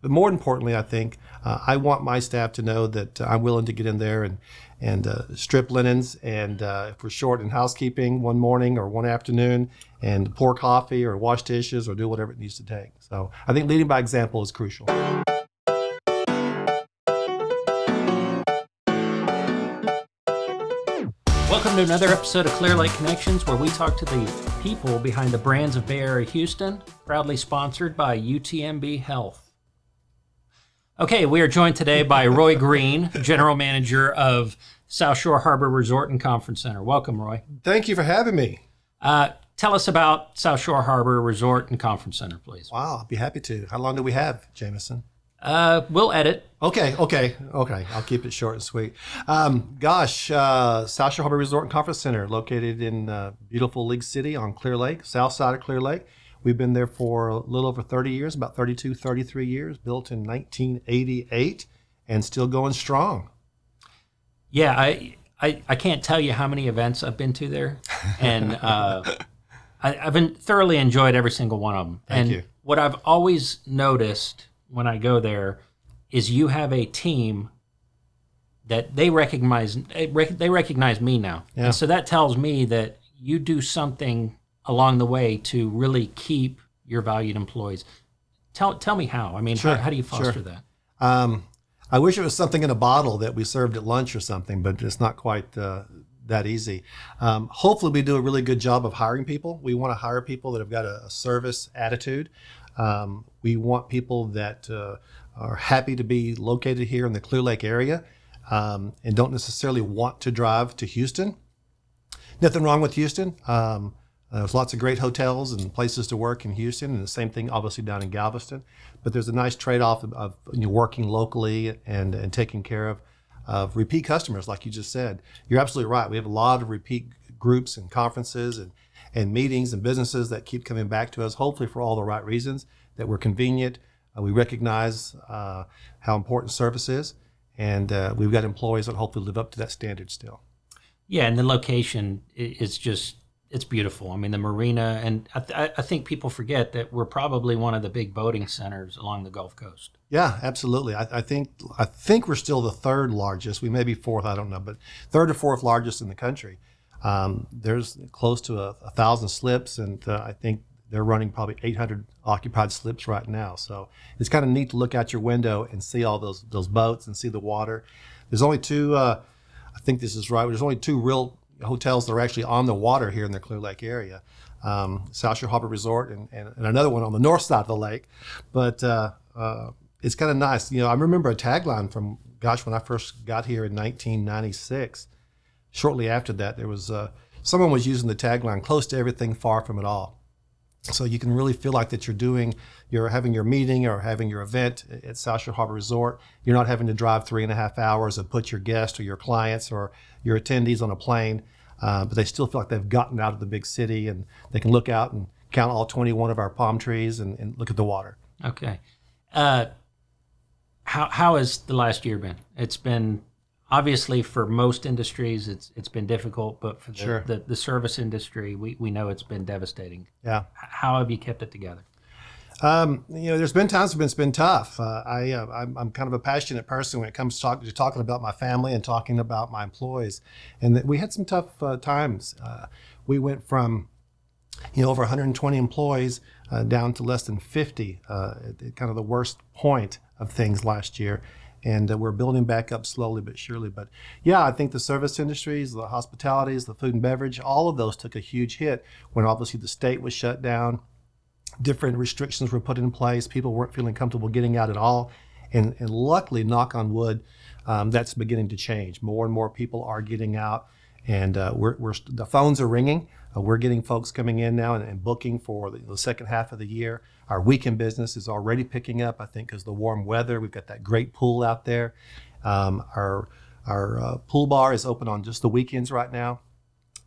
But more importantly, I think uh, I want my staff to know that uh, I'm willing to get in there and and uh, strip linens, and uh, if we're short in housekeeping one morning or one afternoon, and pour coffee or wash dishes or do whatever it needs to take. So I think leading by example is crucial. Welcome to another episode of Clear Lake Connections, where we talk to the people behind the brands of Bay Area Houston, proudly sponsored by UTMB Health. Okay, we are joined today by Roy Green, General Manager of South Shore Harbor Resort and Conference Center. Welcome, Roy. Thank you for having me. Uh, tell us about South Shore Harbor Resort and Conference Center, please. Wow, I'd be happy to. How long do we have, Jameson? Uh, we'll edit. Okay, okay, okay. I'll keep it short and sweet. Um, gosh, uh, South Shore Harbor Resort and Conference Center, located in uh, beautiful League City on Clear Lake, south side of Clear Lake. We've been there for a little over 30 years, about 32, 33 years, built in 1988 and still going strong. Yeah, I, I, I can't tell you how many events I've been to there, and uh, I, have been thoroughly enjoyed every single one of them. Thank and you. what I've always noticed when I go there is you have a team that they recognize they they recognize me now, Yeah. and so that tells me that you do something along the way to really keep your valued employees. Tell tell me how. I mean, Sure, how, how do you foster sure. that? Um, I wish it was something in a bottle that we served at lunch or something, but it's not quite uh, that easy. Um, hopefully, we do a really good job of hiring people. We want to hire people that have got a, a service attitude. Um, we want people that uh, are happy to be located here in the Clear Lake area um, and don't necessarily want to drive to Houston. Nothing wrong with Houston. Um, there's lots of great hotels and places to work in Houston, and the same thing obviously down in Galveston. But there's a nice trade-off of, of you know, working locally and, and taking care of, of repeat customers, like you just said. You're absolutely right. We have a lot of repeat groups and conferences and, and meetings and businesses that keep coming back to us, hopefully for all the right reasons, that we're convenient. Uh, we recognize uh, how important service is, and uh, we've got employees that hopefully live up to that standard still. Yeah, and the location is just it's beautiful. I mean, the marina, and I, th- I think people forget that we're probably one of the big boating centers along the Gulf Coast. Yeah, absolutely. I, I think I think we're still the third largest. We may be fourth. I don't know, but third or fourth largest in the country. Um, there's close to a, a thousand slips, and uh, I think they're running probably 800 occupied slips right now. So it's kind of neat to look out your window and see all those those boats and see the water. There's only two. Uh, I think this is right. There's only two real hotels that are actually on the water here in the Clear Lake area. Um, South Shore Harbor Resort and, and, and another one on the north side of the lake. But uh, uh, it's kind of nice. You know, I remember a tagline from, gosh, when I first got here in 1996. Shortly after that, there was uh, someone was using the tagline "close to everything, far from it all." So you can really feel like that you're doing, you're having your meeting or having your event at South Shore Harbor Resort. You're not having to drive three and a half hours and put your guests or your clients or your attendees on a plane, uh, but they still feel like they've gotten out of the big city and they can look out and count all 21 of our palm trees and, and look at the water. Okay, uh, how how has the last year been? It's been obviously for most industries, it's it's been difficult, but for the Sure. the, the service industry, we, we know it's been devastating. Yeah. How have you kept it together? Um, you know, there's been times when it's been tough. Uh, I, uh, I'm, I'm kind of a passionate person when it comes to, talk, to talking about my family and talking about my employees. And that we had some tough uh, times. Uh, we went from, you know, over 120 employees uh, down to less than 50, uh, at, kind of the worst point of things last year. And we're building back up slowly but surely. But yeah, I think the service industries, the hospitalities, the food and beverage, all of those took a huge hit when obviously the state was shut down different restrictions were put in place. People weren't feeling comfortable getting out at all. And, and luckily, knock on wood, um, that's beginning to change. More and more people are getting out, and uh, we're, we're, the phones are ringing. Uh, we're getting folks coming in now and, and booking for the, the second half of the year. Our weekend business is already picking up, I think, because the warm weather. We've got that great pool out there. Um, our our uh, pool bar is open on just the weekends right now.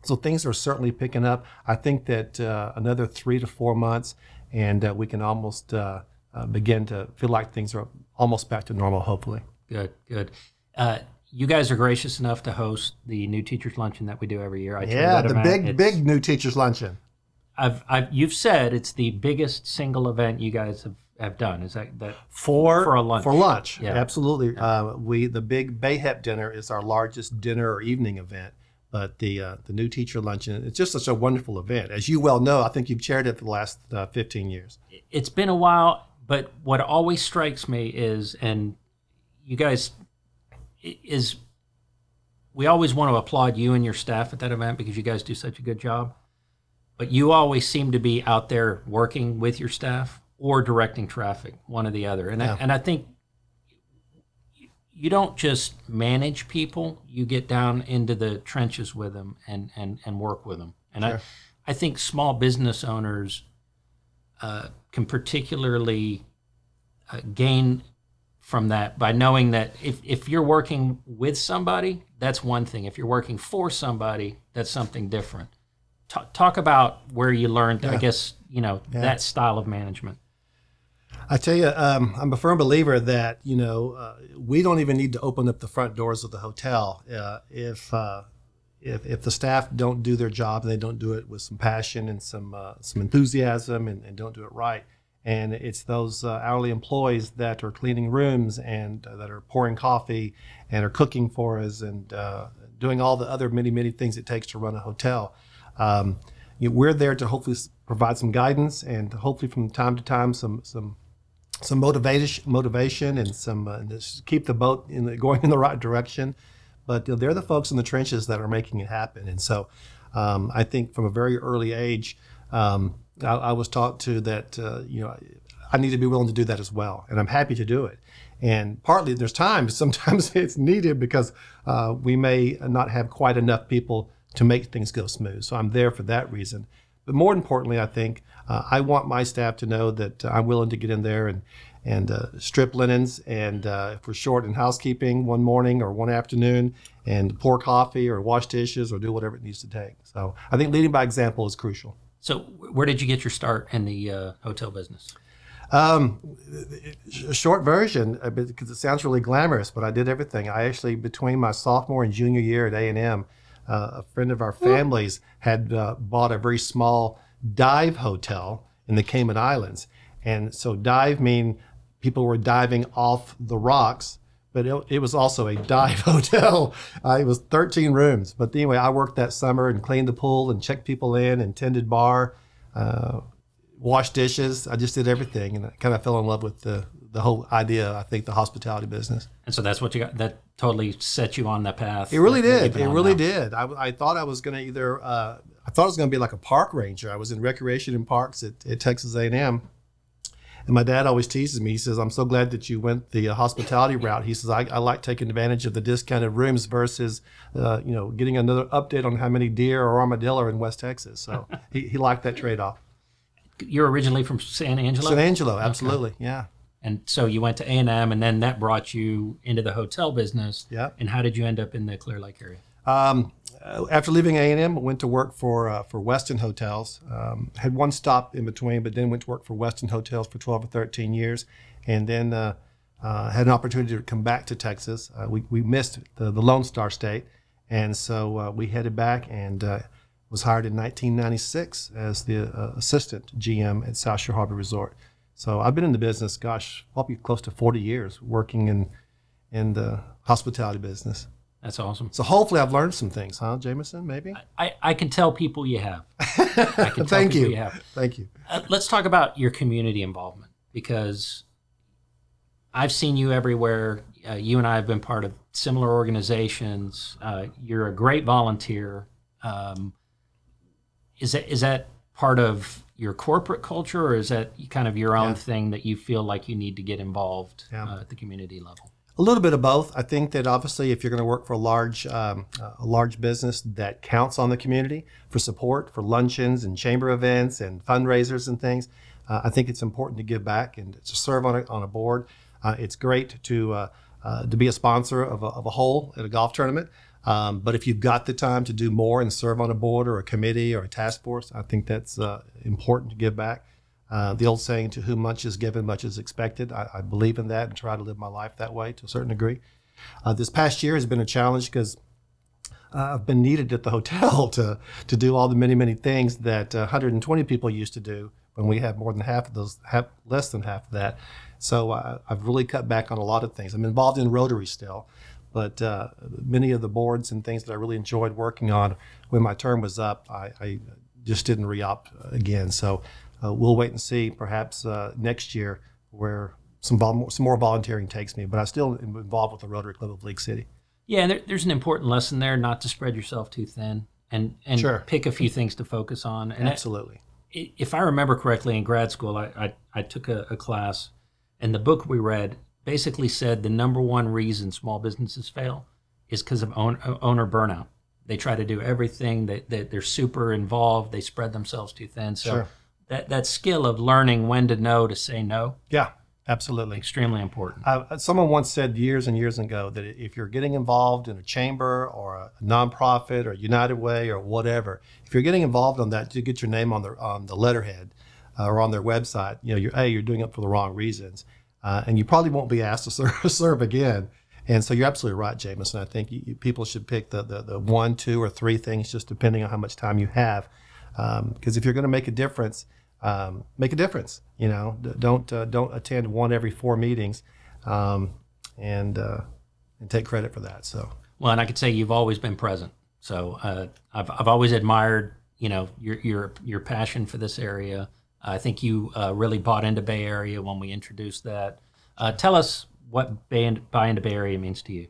So things are certainly picking up. I think that uh, another three to four months, and uh, we can almost uh, uh, begin to feel like things are almost back to normal, hopefully. Good, good. Uh, you guys are gracious enough to host the new teachers luncheon that we do every year. I attend Yeah, the big, It's- big new teachers luncheon. I've, I've, you've said it's the biggest single event you guys have, have done. Is that that for For a lunch. For lunch, Yeah. absolutely. Uh, we the big BAHEP dinner is our largest dinner or evening event. But the uh, the new teacher luncheon, it's just such a wonderful event. As you well know, I think you've chaired it for the last uh, 15 years. it's been a while, but what always strikes me is, and you guys is we always want to applaud you and your staff at that event because you guys do such a good job. But you always seem to be out there working with your staff or directing traffic, one or the other. And Yeah. I, and I think you don't just manage people; you get down into the trenches with them and and and work with them. And Sure. I, I think small business owners uh, can particularly uh, gain from that by knowing that if, if you're working with somebody, that's one thing. If you're working for somebody, that's something different. Talk, talk about where you learned, I guess, you know, Yeah. that style of management. I tell you, um, I'm a firm believer that you know uh, we don't even need to open up the front doors of the hotel uh, if, uh, if if the staff don't do their job and they don't do it with some passion and some uh, some enthusiasm and, and don't do it right. And it's those uh, hourly employees that are cleaning rooms and uh, that are pouring coffee and are cooking for us and doing all the other many many things it takes to run a hotel. Um, you know, we're there to hopefully provide some guidance and hopefully from time to time some some some motivation, motivation, and some uh, keep the boat in the, going in the right direction. But you know, they're the folks in the trenches that are making it happen. And so, um, I think from a very early age, um, I, I was taught to that uh, you know I need to be willing to do that as well, and I'm happy to do it. And partly there's times sometimes it's needed because uh, we may not have quite enough people to make things go smooth. So I'm there for that reason. But more importantly, I think uh, I want my staff to know that uh, I'm willing to get in there and and uh, strip linens, and uh, if we're short in housekeeping one morning or one afternoon, and pour coffee or wash dishes or do whatever it needs to take. So I think leading by example is crucial. So, where did you get your start in the uh, hotel business? Um, a short version uh, because it sounds really glamorous, but I did everything. I actually between my sophomore and junior year at A and M, uh, a friend of our family's had uh, bought a very small dive hotel in the Cayman Islands, and so dive mean people were diving off the rocks. But it, it was also a dive hotel. Uh, it was 13 rooms. But anyway, I worked that summer and cleaned the pool and checked people in and tended bar. Uh, washed dishes. I just did everything, and I kind of fell in love with the the whole idea. I think the hospitality business. And so that's what you got. That totally set you on the path. It really that- that did. It really now. did. I, I thought I was going to either. Uh, I thought I was going to be like a park ranger. I was in recreation and parks at, at Texas A and M. And my dad always teases me. He says, "I'm so glad that you went the uh, hospitality route." He says, I, "I like taking advantage of the discounted rooms versus, uh, you know, getting another update on how many deer or armadillo are in West Texas." So he, he liked that trade off. You're originally from San Angelo, San Angelo, absolutely, yeah. And so you went to A and M, and then that brought you into the hotel business. Yeah. And how did you end up in the Clear Lake area? Um, uh, after leaving A&M, went to work for uh, for Westin Hotels. Um, had one stop in between, but then went to work for Westin Hotels for 12 or 13 years, and then uh, uh, had an opportunity to come back to Texas. Uh, we, we missed the, the Lone Star State, and so uh, we headed back and uh, was hired in 1996 as the uh, assistant GM at South Shore Harbor Resort. So I've been in the business, gosh, probably close to 40 years, working in in the hospitality business. That's awesome. So hopefully I've learned some things, huh, Jameson? Maybe. I, I can tell people you have. I can tell Thank people you. have. Thank you. Uh, let's talk about your community involvement because I've seen you everywhere. Uh, you and I have been part of similar organizations. Uh, you're a great volunteer. Um, is that is that part of your corporate culture, or is that kind of your own Yeah. thing that you feel like you need to get involved Yeah. uh, at the community level? A little bit of both. I think that obviously, if you're going to work for a large, um, a large business that counts on the community for support, for luncheons and chamber events and fundraisers and things, uh, I think it's important to give back and to serve on a, on a board. Uh, it's great to uh, uh, to be a sponsor of a, of a hole at a golf tournament. Um, but if you've got the time to do more and serve on a board or a committee or a task force, I think that's uh, important to give back. Uh, the old saying, to whom much is given, much is expected. I, I believe in that and try to live my life that way to a certain degree. Uh, this past year has been a challenge because uh, I've been needed at the hotel to to do all the many many things that uh, 120 people used to do when we have more than half of those, half, less than half of that. So uh, I've really cut back on a lot of things. I'm involved in Rotary still, but uh, many of the boards and things that I really enjoyed working on when my term was up, I, I just didn't re-op again. So uh, we'll wait and see, perhaps uh, next year, where some vol- some more volunteering takes me. But I still am involved with the Rotary Club of League City. Yeah, there, there's an important lesson there, not to spread yourself too thin, and and Sure. pick a few things to focus on. And I- Absolutely. if I remember correctly, in grad school, I, I, I took a, a class, and the book we read basically said the number one reason small businesses fail is because of own, owner burnout. They try to do everything. That they, they're super involved. They spread themselves too thin. So Sure. that that skill of learning when to know to say no Yeah, absolutely. extremely important. Uh, someone once said years and years ago that if you're getting involved in a chamber or a nonprofit or United Way or whatever, if you're getting involved on that, you get your name on the on the letterhead uh, or on their website. You know, you're a you're doing it for the wrong reasons, uh, and you probably won't be asked to serve, serve again. And so you're absolutely right, Jameson. I think you, you, people should pick the, the the one, two, or three things, just depending on how much time you have. Because if you're going to make a difference, um, make a difference. You know, don't uh, don't attend one every four meetings, um, and uh, and take credit for that. So Well, and I could say you've always been present. So uh, I've, I've always admired, you know, your your your passion for this area. I think you uh, really bought into Bay Area when we introduced that. Uh, tell us what buy into Bay Area means to you.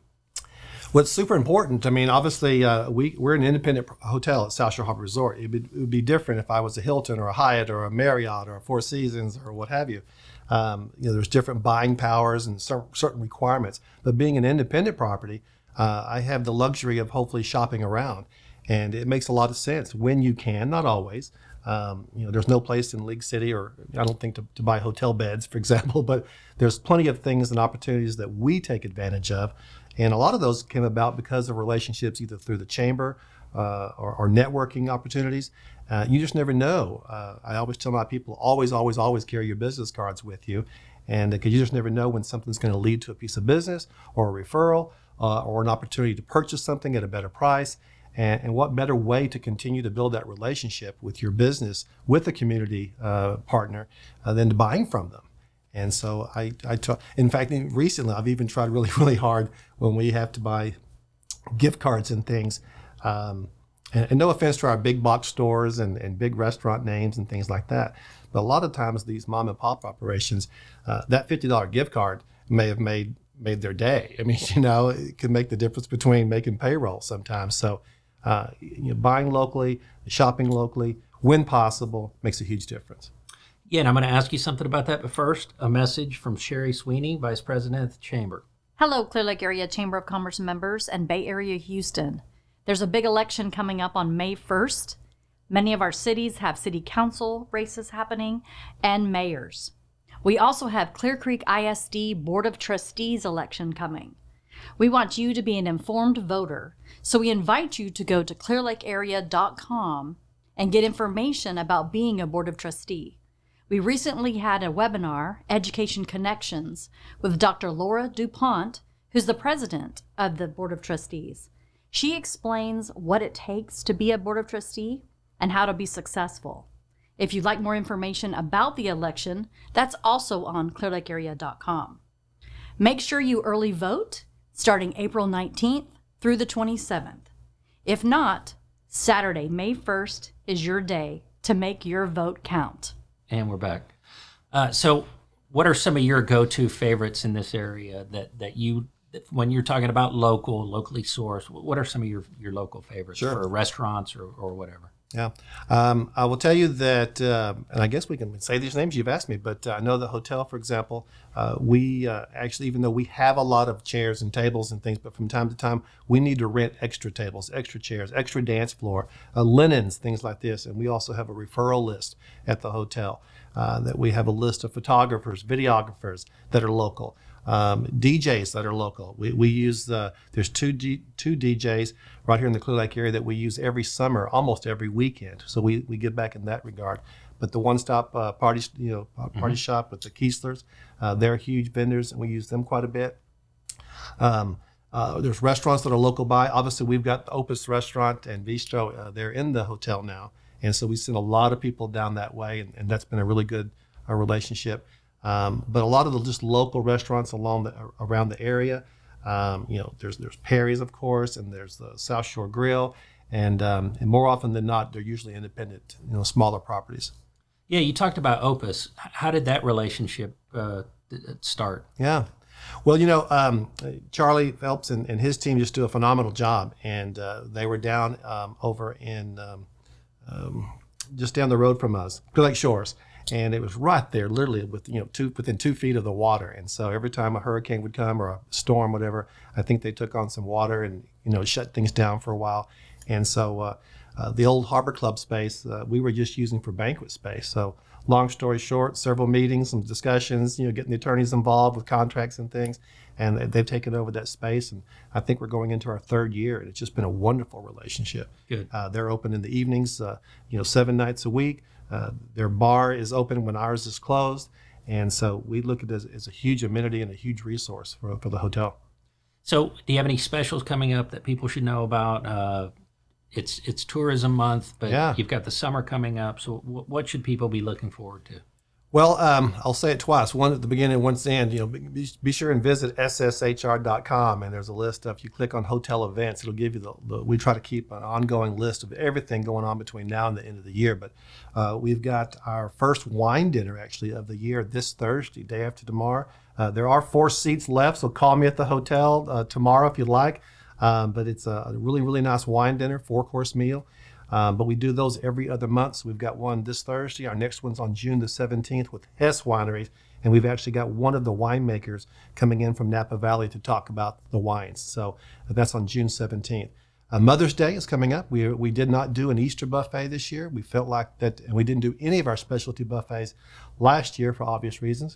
what's super important. I mean, obviously, uh, we we're an independent hotel at South Shore Harbor Resort. It'd be, it would be different if I was a Hilton or a Hyatt or a Marriott or a Four Seasons or what have you. Um, you know, there's different buying powers and cer- certain requirements. But being an independent property, uh, I have the luxury of hopefully shopping around, and it makes a lot of sense when you can, not always. Um, you know, there's no place in League City, or I don't think to, to buy hotel beds, for example, but there's plenty of things and opportunities that we take advantage of. And a lot of those came about because of relationships either through the chamber uh, or, or networking opportunities. Uh, you just never know. Uh, I always tell my people always, always, always carry your business cards with you. And because you just never know when something's going to lead to a piece of business or a referral uh, or an opportunity to purchase something at a better price. And, and what better way to continue to build that relationship with your business, with a community uh, partner, uh, than to buying from them? And so I, I t- in fact, recently I've even tried really, really hard when we have to buy gift cards and things. Um, and, and no offense to our big box stores and, and big restaurant names and things like that, but a lot of times these mom and pop operations, uh, that fifty dollar gift card may have made made their day. I mean, you know, it can make the difference between making payroll sometimes. So, uh, you know, buying locally, shopping locally, when possible, makes a huge difference. Yeah, and I'm going to ask you something about that. But first, a message from Sherry Sweeney, Vice President of the Chamber. Hello, Clear Lake Area Chamber of Commerce members and Bay Area Houston. There's a big election coming up on May 1st. Many of our cities have city council races happening and mayors. We also have Clear Creek ISD Board of Trustees election coming. We want you to be an informed voter, so we invite you to go to clearlakearea.com and get information about being a Board of Trustee. We recently had a webinar, Education Connections, with Dr. Laura DuPont, who's the president of the Board of Trustees. She explains what it takes to be a Board of Trustee and how to be successful. If you'd like more information about the election, that's also on clearlakearea.com. Make sure you early vote starting April 19th through the 27th. If not, Saturday, May 1st is your day to make your vote count. And we're back. Uh, so, what are some of your go-to favorites in this area that that you, that when you're talking about local, locally sourced? What are some of your your local favorites Sure. for restaurants or, or whatever? Yeah. Um, I will tell you that, uh, and I guess we can say these names you've asked me, but uh, I know the hotel, for example, uh, we uh, actually, even though we have a lot of chairs and tables and things, but from time to time, we need to rent extra tables, extra chairs, extra dance floor, uh, linens, things like this. And we also have a referral list at the hotel uh, that we have a list of photographers, videographers that are local um, DJs that are local. We, we use the there's two D, two DJs right here in the Clear Lake area that we use every summer, almost every weekend. So we, we give back in that regard. But the one stop uh, party you know uh, party shop with the Kieslers, uh, they're huge vendors and we use them quite a bit. Um, Uh, there's restaurants that are local by. Obviously, we've got the Opus Restaurant and Bistro. Uh, they're in the hotel now, and so we send a lot of people down that way, and, and that's been a really good uh, relationship. Um, but a lot of the just local restaurants along the around the area. Um, you know, there's there's Perry's, of course, and there's the South Shore Grill, and um, and more often than not, they're usually independent, you know, smaller properties. Yeah, you talked about Opus. How did that relationship uh, start? Yeah. Well, you know, um, Charlie Phelps and, and, his team just do a phenomenal job, and uh, they were down um, over in um, um just down the road from us, Clear Lake Shores, and it was right there, literally with you know two within two feet of the water. And so every time a hurricane would come or a storm, whatever, I think they took on some water and you know shut things down for a while. And so uh, uh, the old Harbor Club space uh, we were just using for banquet space. So long story short, several meetings, some discussions, you know, getting the attorneys involved with contracts and things, and they've taken over that space. And I think we're going into our third year, and it's just been a wonderful relationship. Good. Uh, they're open in the evenings, uh, you know, seven nights a week. Uh, their bar is open when ours is closed, and so we look at this as, a huge amenity and a huge resource for, for the hotel. So, do you have any specials coming up that people should know about? Uh, it's it's tourism month, but yeah. you've got the summer coming up. So w- what should people be looking forward to? Well, um, I'll say it twice. One at the beginning, one at the end. You know, be, be, sure and visit sshr.com, and there's a list of. If you click on hotel events, it'll give you the, the, We try to keep an ongoing list of everything going on between now and the end of the year. But uh, we've got our first wine dinner actually of the year this Thursday, day after tomorrow. Uh, there are four seats left, so call me at the hotel uh, tomorrow if you'd like. Um, but it's a really, really nice wine dinner, four course meal. Um, but we do those every other month. So we've got one this Thursday. Our next one's on June the 17th with Hess Wineries. And we've actually got one of the winemakers coming in from Napa Valley to talk about the wines. So that's on June 17th. Uh, Mother's Day is coming up. We, we did not do an Easter buffet this year. We felt like that, and we didn't do any of our specialty buffets last year for obvious reasons.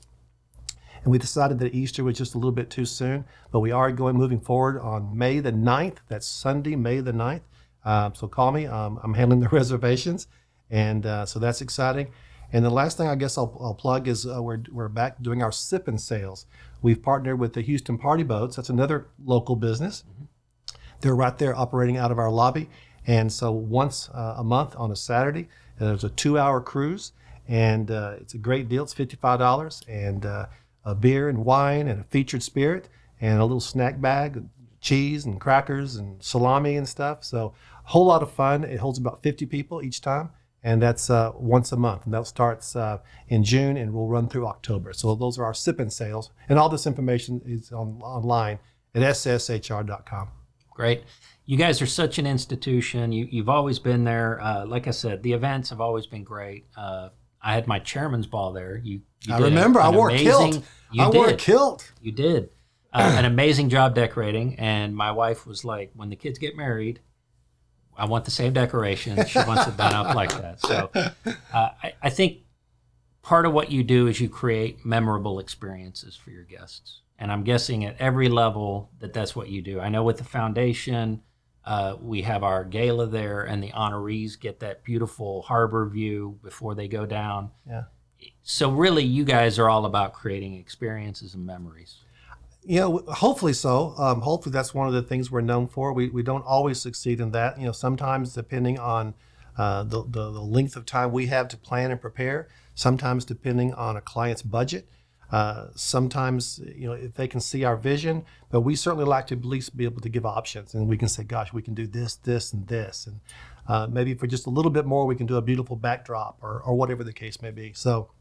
And we decided that Easter was just a little bit too soon, but we are going moving forward on May the 9th. That's Sunday, May the 9th. Um, so call me. Um, I'm handling the reservations. And uh, so that's exciting. And the last thing I guess I'll, I'll plug is uh, we're, we're back doing our sipping sails. We've partnered with the Houston Party Boats. That's another local business. Mm-hmm. They're right there operating out of our lobby. And so once uh, a month on a Saturday, there's a two hour cruise. And uh, it's a great deal. It's $55. And uh, a beer and wine and a featured spirit and a little snack bag, cheese and crackers and salami and stuff. So whole lot of fun. It holds about 50 people each time, and that's uh, once a month. And that starts uh, in June and will run through October. So those are our sipping sails, and all this information is on, online at sshr.com. Great. You guys are such an institution. You, you've always been there. Uh, like I said, the events have always been great. Uh, I had my chairman's ball there. You, you I remember. I wore amazing, a kilt. You I did. wore a kilt. You did. Uh, an amazing job decorating. And my wife was like, when the kids get married, I want the same decoration. She wants it done up like that. So uh, I, I think part of what you do is you create memorable experiences for your guests. And I'm guessing at every level that that's what you do. I know with the foundation, uh, we have our gala there, and the honorees get that beautiful harbor view before they go down. Yeah. So really, you guys are all about creating experiences and memories. You know, hopefully so. Um, hopefully that's one of the things we're known for. We, we don't always succeed in that. You know, sometimes depending on uh, the, the, the length of time we have to plan and prepare, sometimes depending on a client's budget, uh, sometimes, you know, if they can see our vision, but we certainly like to at least be able to give options, and we can say, "Gosh, we can do this, this, and this," and uh, maybe for just a little bit more, we can do a beautiful backdrop or, or whatever the case may be. So,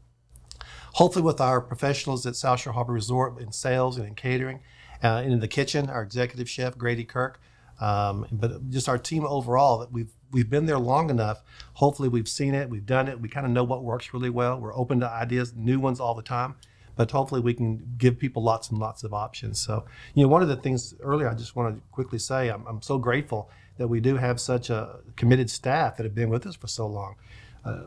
hopefully, with our professionals at South Shore Harbor Resort in sales and in catering, uh, and in the kitchen, our executive chef Grady Kirk, um, but just our team overall, that we've we've been there long enough. Hopefully, we've seen it, we've done it, we kind of know what works really well. We're open to ideas, new ones all the time but hopefully we can give people lots and lots of options. So, you know, one of the things earlier I just want to quickly say I'm, I'm so grateful that we do have such a committed staff that have been with us for so long. Uh,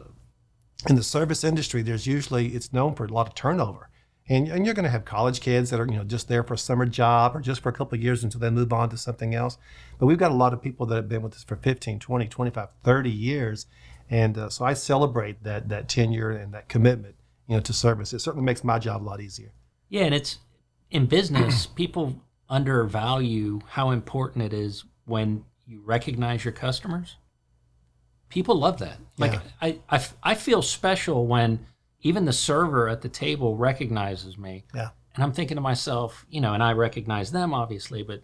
in the service industry, there's usually it's known for a lot of turnover. And, and you're going to have college kids that are you know just there for a summer job or just for a couple of years until they move on to something else but we've got a lot of people that have been with us for 15 20 25 30 years and uh, so i celebrate that that tenure and that commitment you know, to service. It certainly makes my job a lot easier. Yeah, and it's in business, people undervalue how important it is when you recognize your customers. People love that. Like Yeah. I, I, I feel special when even the server at the table recognizes me. Yeah. And I'm thinking to myself, you know, and I recognize them obviously, but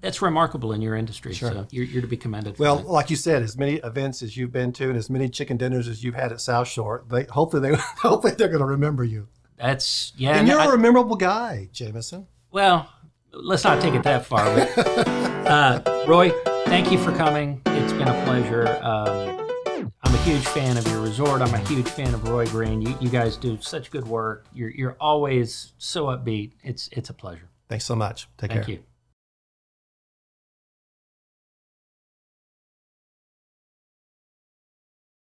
that's remarkable in your industry. So you're, you're to be commended. For Well, that. like you said, as many events as you've been to and as many chicken dinners as you've had at South Shore, they hopefully they hopefully they're going to remember you. that's yeah. And you're I- a memorable guy, Jameson. Well, let's not take it that far. But, uh, Roy, thank you for coming. It's been a pleasure. Um, I'm a huge fan of your resort. I'm a huge fan of Roy Green. You, you guys do such good work. You're, you're always so upbeat. It's, it's a pleasure. Thanks so much. Take Thank care. Thank you.